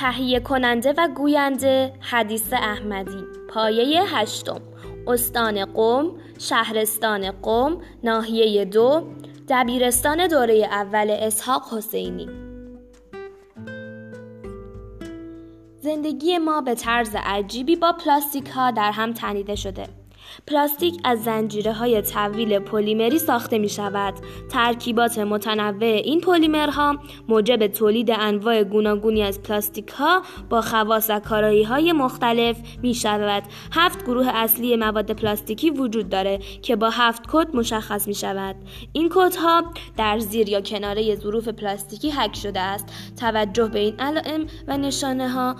تهیه کننده و گوینده حدیث احمدی پایه هشتم. استان قوم شهرستان قوم ناحیه دو دبیرستان دوره اول اسحاق حسینی. زندگی ما به طرز عجیبی با پلاستیک ها در هم تنیده شده. پلاستیک از زنجیره های تحویل پلیمری ساخته می شود. ترکیبات متنوع این پلیمرها موجب تولید انواع گوناگونی از پلاستیک ها با خواص و کارایی های مختلف می شود. هفت گروه اصلی مواد پلاستیکی وجود داره که با هفت کد مشخص می شود. این کدها در زیر یا کناره ظروف پلاستیکی حک شده است. توجه به این علائم و نشانه ها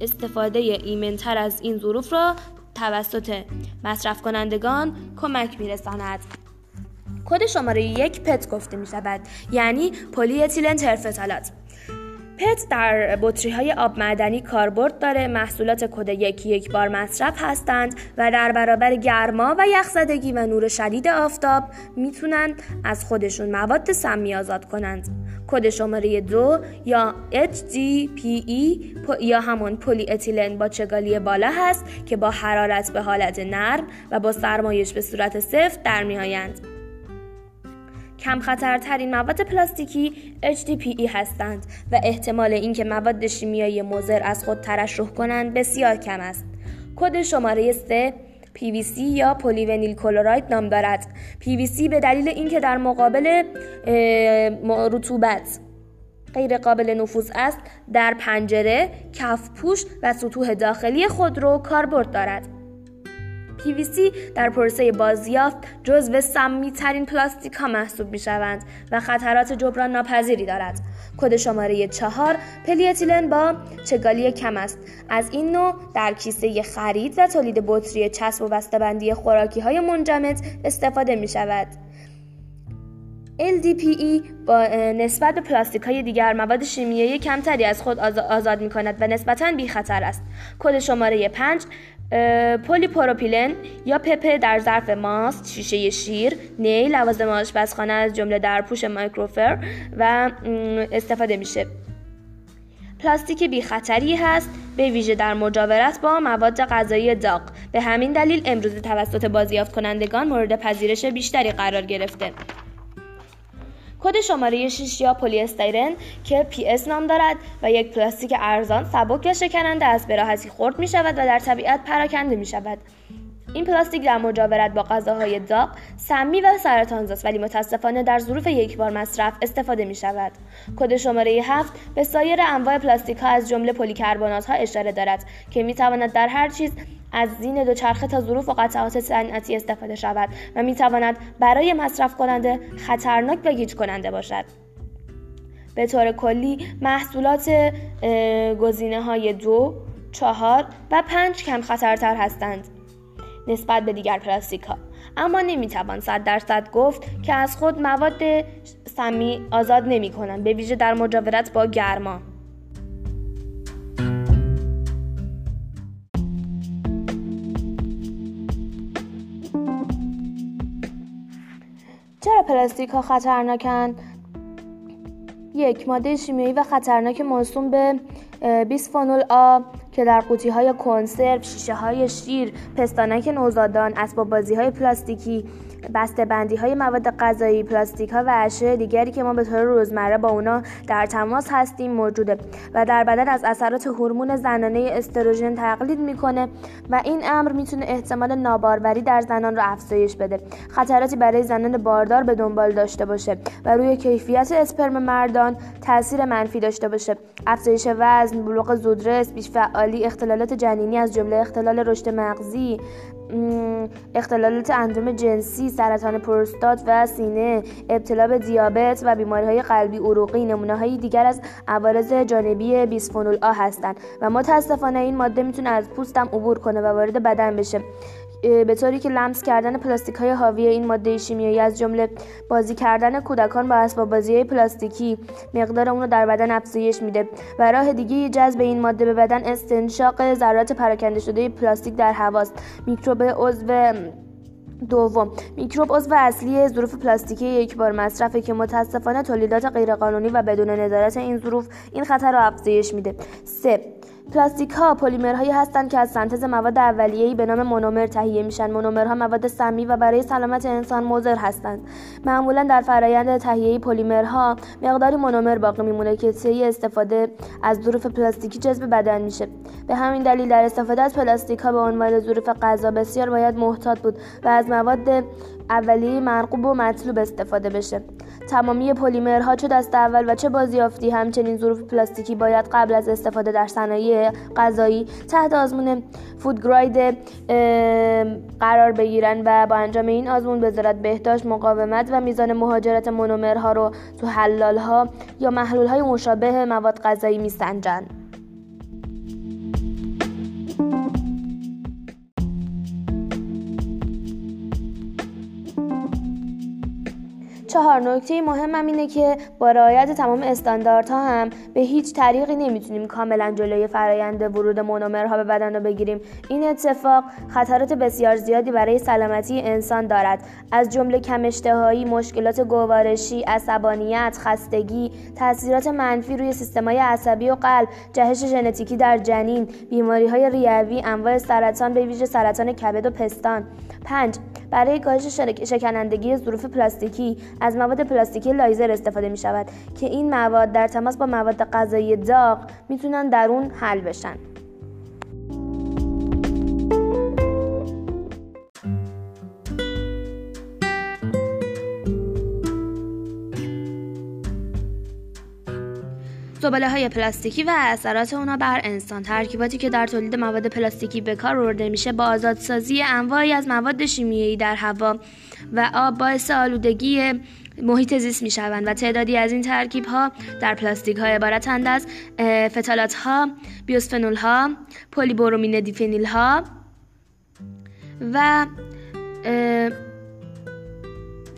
استفاده ایمنتر از این ظروف را توسط مصرف کنندگان کمک میرساند. کد شماره یک PET گفته می شود یعنی پلی اتیلن ترفتالات PET در بطری های آب معدنی کاربرد داره محصولات کد یکی یک بار مصرف هستند و در برابر گرما و یخزدگی و نور شدید آفتاب می‌تونن از خودشون مواد سمی آزاد کنند. کد شماره دو یا HDPE یا همون پلی اتیلن با چگالی بالا هست که با حرارت به حالت نرم و با سرمایش به صورت سفت در میآیند. کم خطرترین مواد پلاستیکی HDPE هستند و احتمال اینکه مواد شیمیایی مضر از خود ترشح کنند بسیار کم است. کد شماره 3 PVC یا پلی وینیل کلوراید نام دارد. PVC به دلیل اینکه در مقابل رطوبت غیر قابل نفوذ است در پنجره، کف پوش و سطوح داخلی خودرو کاربرد دارد. PVC در پروسه بازیافت جزو سمی ترین پلاستیک ها محسوب می شوند و خطرات جبران ناپذیری دارد. کد شماره چهار پلی اتیلن با چگالی کم است از این نوع در کیسه خرید و تولید بطری چسب و بسته‌بندی خوراکی های منجمد استفاده می شود. LDPE با نسبت به پلاستیک های دیگر مواد شیمیایی کمتری از خود آزاد می کند و نسبتا بی خطر است. کد شماره 5 پروپیلن یا PP در ظرف ماست، شیشه شیر، نی، لوازم آشپزخانه از جمله در پوش مایکروفر و استفاده میشه. پلاستیک بی خطری هست به ویژه در مجاورت با مواد غذایی داغ به همین دلیل امروز توسط بازیافت کنندگان مورد پذیرش بیشتری قرار گرفته کد شماره 6 یا پلی استیرن که PS نام دارد و یک پلاستیک ارزان سبک و شکننده است به راحتی خرد می شود و در طبیعت پراکنده می شود. این پلاستیک در مجاورت با غذاهای داغ سمی و سرطان‌زاست ولی متاسفانه در ظروف یک بار مصرف استفاده می شود. کد شماره 7 به سایر انواع پلاستیک ها از جمله پلی‌کربنات ها اشاره دارد که می تواند در هر چیز از زین دوچرخه تا ظروف و قطعات صنعتی استفاده شود و می تواند برای مصرف کننده خطرناک و گیج کننده باشد. به طور کلی محصولات گزینه های دو، چهار و پنج کم خطرتر هستند نسبت به دیگر پلاستیک ها اما نمی‌توان صد درصد گفت که از خود مواد سمی آزاد نمی کنند به ویژه در مجاورت با گرما. پلاستیک ها خطرناکن؟ یک ماده شیمیایی و خطرناک موسوم به بیسفونول آ که در قوطی های کنسرو، شیشه های شیر، پستانک نوزادان، اسباب بازی های پلاستیکی، بسته بندی های مواد غذایی، پلاستیک ها و اشیاء دیگری که ما به طور روزمره با اونا در تماس هستیم موجوده و در بدن از اثرات هورمون زنانه استروژن تقلید می‌کنه و این امر می‌تونه احتمال ناباروری در زنان رو افزایش بده. خطراتی برای زنان باردار به دنبال داشته باشه و روی کیفیت اسپرم مردان تاثیر منفی داشته باشه. افزایش وزن بلوغ زودرس بیشفعالی اختلالات جنینی از جمله اختلال رشد مغزی اختلالات اندوم جنسی سرطان پروستات و سینه ابتلا به دیابت و بیماری های قلبی عروقی نمونه های دیگر از عوارض جانبی بیسفونول آ هستند. و متاسفانه این ماده می‌تونه از پوستم عبور کنه و وارد بدن بشه. به طوری که لمس کردن پلاستیک های حاوی این ماده شیمیایی از جمله بازی کردن کودکان با اسباب بازی پلاستیکی مقدار اون رو در بدن افزایش میده و راه دیگه جذب این ماده به بدن استنشاق ذرات پراکنده شده پلاستیک در هواست. میکروب عضو دوم. میکروب عضو اصلی ظروف پلاستیکی یک بار مصرفه که متاسفانه تولیدات غیرقانونی و بدون نظارت این ظروف این خطر را افزایش میده. سه پلاستیک ها پلیمرهایی هستند که از سنتز مواد اولیه‌ای به نام مونومر تهیه میشن. مونومرها مواد سمی و برای سلامت انسان مضر هستند. معمولا در فرایند تهیه پلیمرها مقداری مونومر باقی میمونه که طی استفاده از ظروف پلاستیکی جذب بدن میشه. به همین دلیل در استفاده از پلاستیک ها به عنوان ظروف غذا بسیار باید محتاط بود و از مواد اولیه مرغوب و مطلوب استفاده بشه. تمامی پلیمرها چه دست اول و چه بازیافتی همچنین ظروف پلاستیکی باید قبل از استفاده در صنایع غذایی تحت آزمون فودگراید قرار بگیرن و با انجام این آزمون وزارت بهداشت مقاومت و میزان مهاجرت مونومرها رو تو حلالها یا محلولهای مشابه مواد غذایی میسنجند. چهار نکته مهمم اینه که با رعایت تمام استانداردها هم به هیچ طریقی نمی‌تونیم کاملا جلوی فرایند ورود مونومرها به بدن رو بگیریم. این اتفاق خطرات بسیار زیادی برای سلامتی انسان دارد. از جمله کم اشتهایی مشکلات گوارشی عصبانیت خستگی تاثیرات منفی روی سیستمهای عصبی و قلب جهش ژنتیکی در جنین بیماری های ریوی انواع سرطان به ویژه سرطان کبد و پستان. 5 برای کاهش شکنندگی ظروف پلاستیکی از مواد پلاستیکی لایزر استفاده می شود که این مواد در تماس با مواد غذایی داغ می‌تونن در اون حل بشن. زباله های پلاستیکی و اثرات اونا بر انسان. ترکیباتی که در تولید مواد پلاستیکی به کار برده میشه با آزادسازی انواعی از مواد شیمیایی در هوا و آب باعث آلودگی محیط زیست می‌شوند و تعدادی از این ترکیب ها در پلاستیک ها عبارتند از فتالات ها بیوسفنول ها پلیبرومین دیفنیل ها و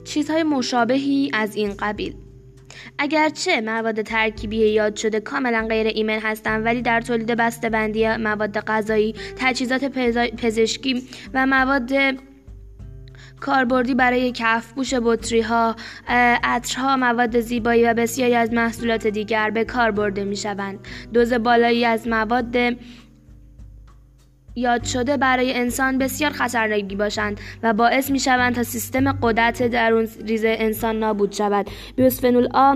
چیزهای مشابهی از این قبیل. اگرچه مواد ترکیبی یاد شده کاملا غیر ایمن هستند ولی در تولید بندی مواد غذایی تجهیزات پزشکی و مواد کاربردی برای کفپوش بطری ها، عطرها، مواد زیبایی و بسیاری از محصولات دیگر به کار برده می شوند. دوز بالایی از مواد یاد شده برای انسان بسیار خطرناکی باشند و باعث می شوند تا سیستم قدرت درون ریز انسان نابود شود بیوسفنول آ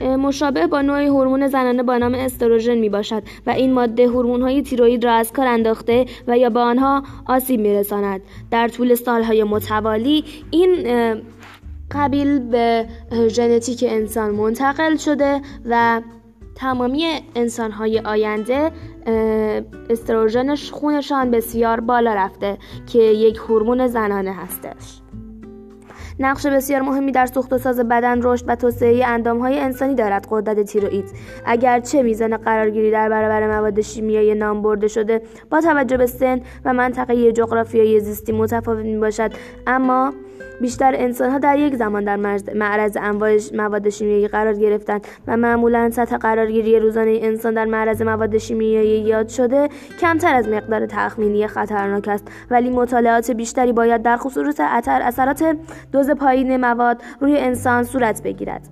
مشابه با نوعی هورمون زنانه با نام استروژن می باشد و این ماده هورمون های تیروئید را از کار انداخته و یا به آنها آسیب می رساند. در طول سالهای متوالی این قبیل به ژنتیک انسان منتقل شده و تمامی انسانهای آینده استروژن خونشان بسیار بالا رفته که یک هورمون زنانه هستش. نقش بسیار مهمی در سوخت و ساز بدن رشد و توسعه اندامهای انسانی دارد قدرت تیروئید اگرچه میزان قرارگیری در برابر مواد شیمیایی نام برده شده با توجه به سن و منطقه جغرافیایی زیستی متفاوت می باشد اما بیشتر انسانها در یک زمان در معرض انواع مواد شیمیایی قرار گرفتند و معمولا سطح قرارگیری روزانه انسان در معرض مواد شیمیایی یاد شده کمتر از مقدار تخمینی خطرناک است. ولی مطالعات بیشتری باید در خصوص اثرات دوز پایین مواد روی انسان صورت بگیرد.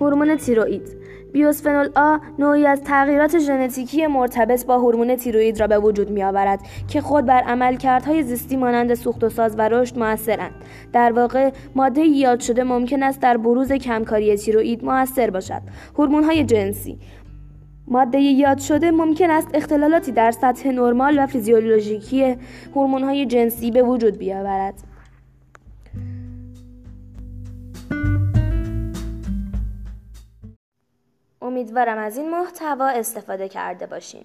هورمون تیروئید بیوسفنول آ نوعی از تغییرات ژنتیکی مرتبط با هورمون تیروئید را به وجود می آورد که خود بر عملکردهای زیستی مانند سوخت و ساز و رشد موثرند. در واقع ماده یاد شده ممکن است در بروز کمکاری تیروئید موثر باشد. های جنسی ماده یاد شده ممکن است اختلالاتی در سطح نرمال و فیزیولوژیکی های جنسی به وجود بیاورد. امیدوارم از این محتوا استفاده کرده باشین.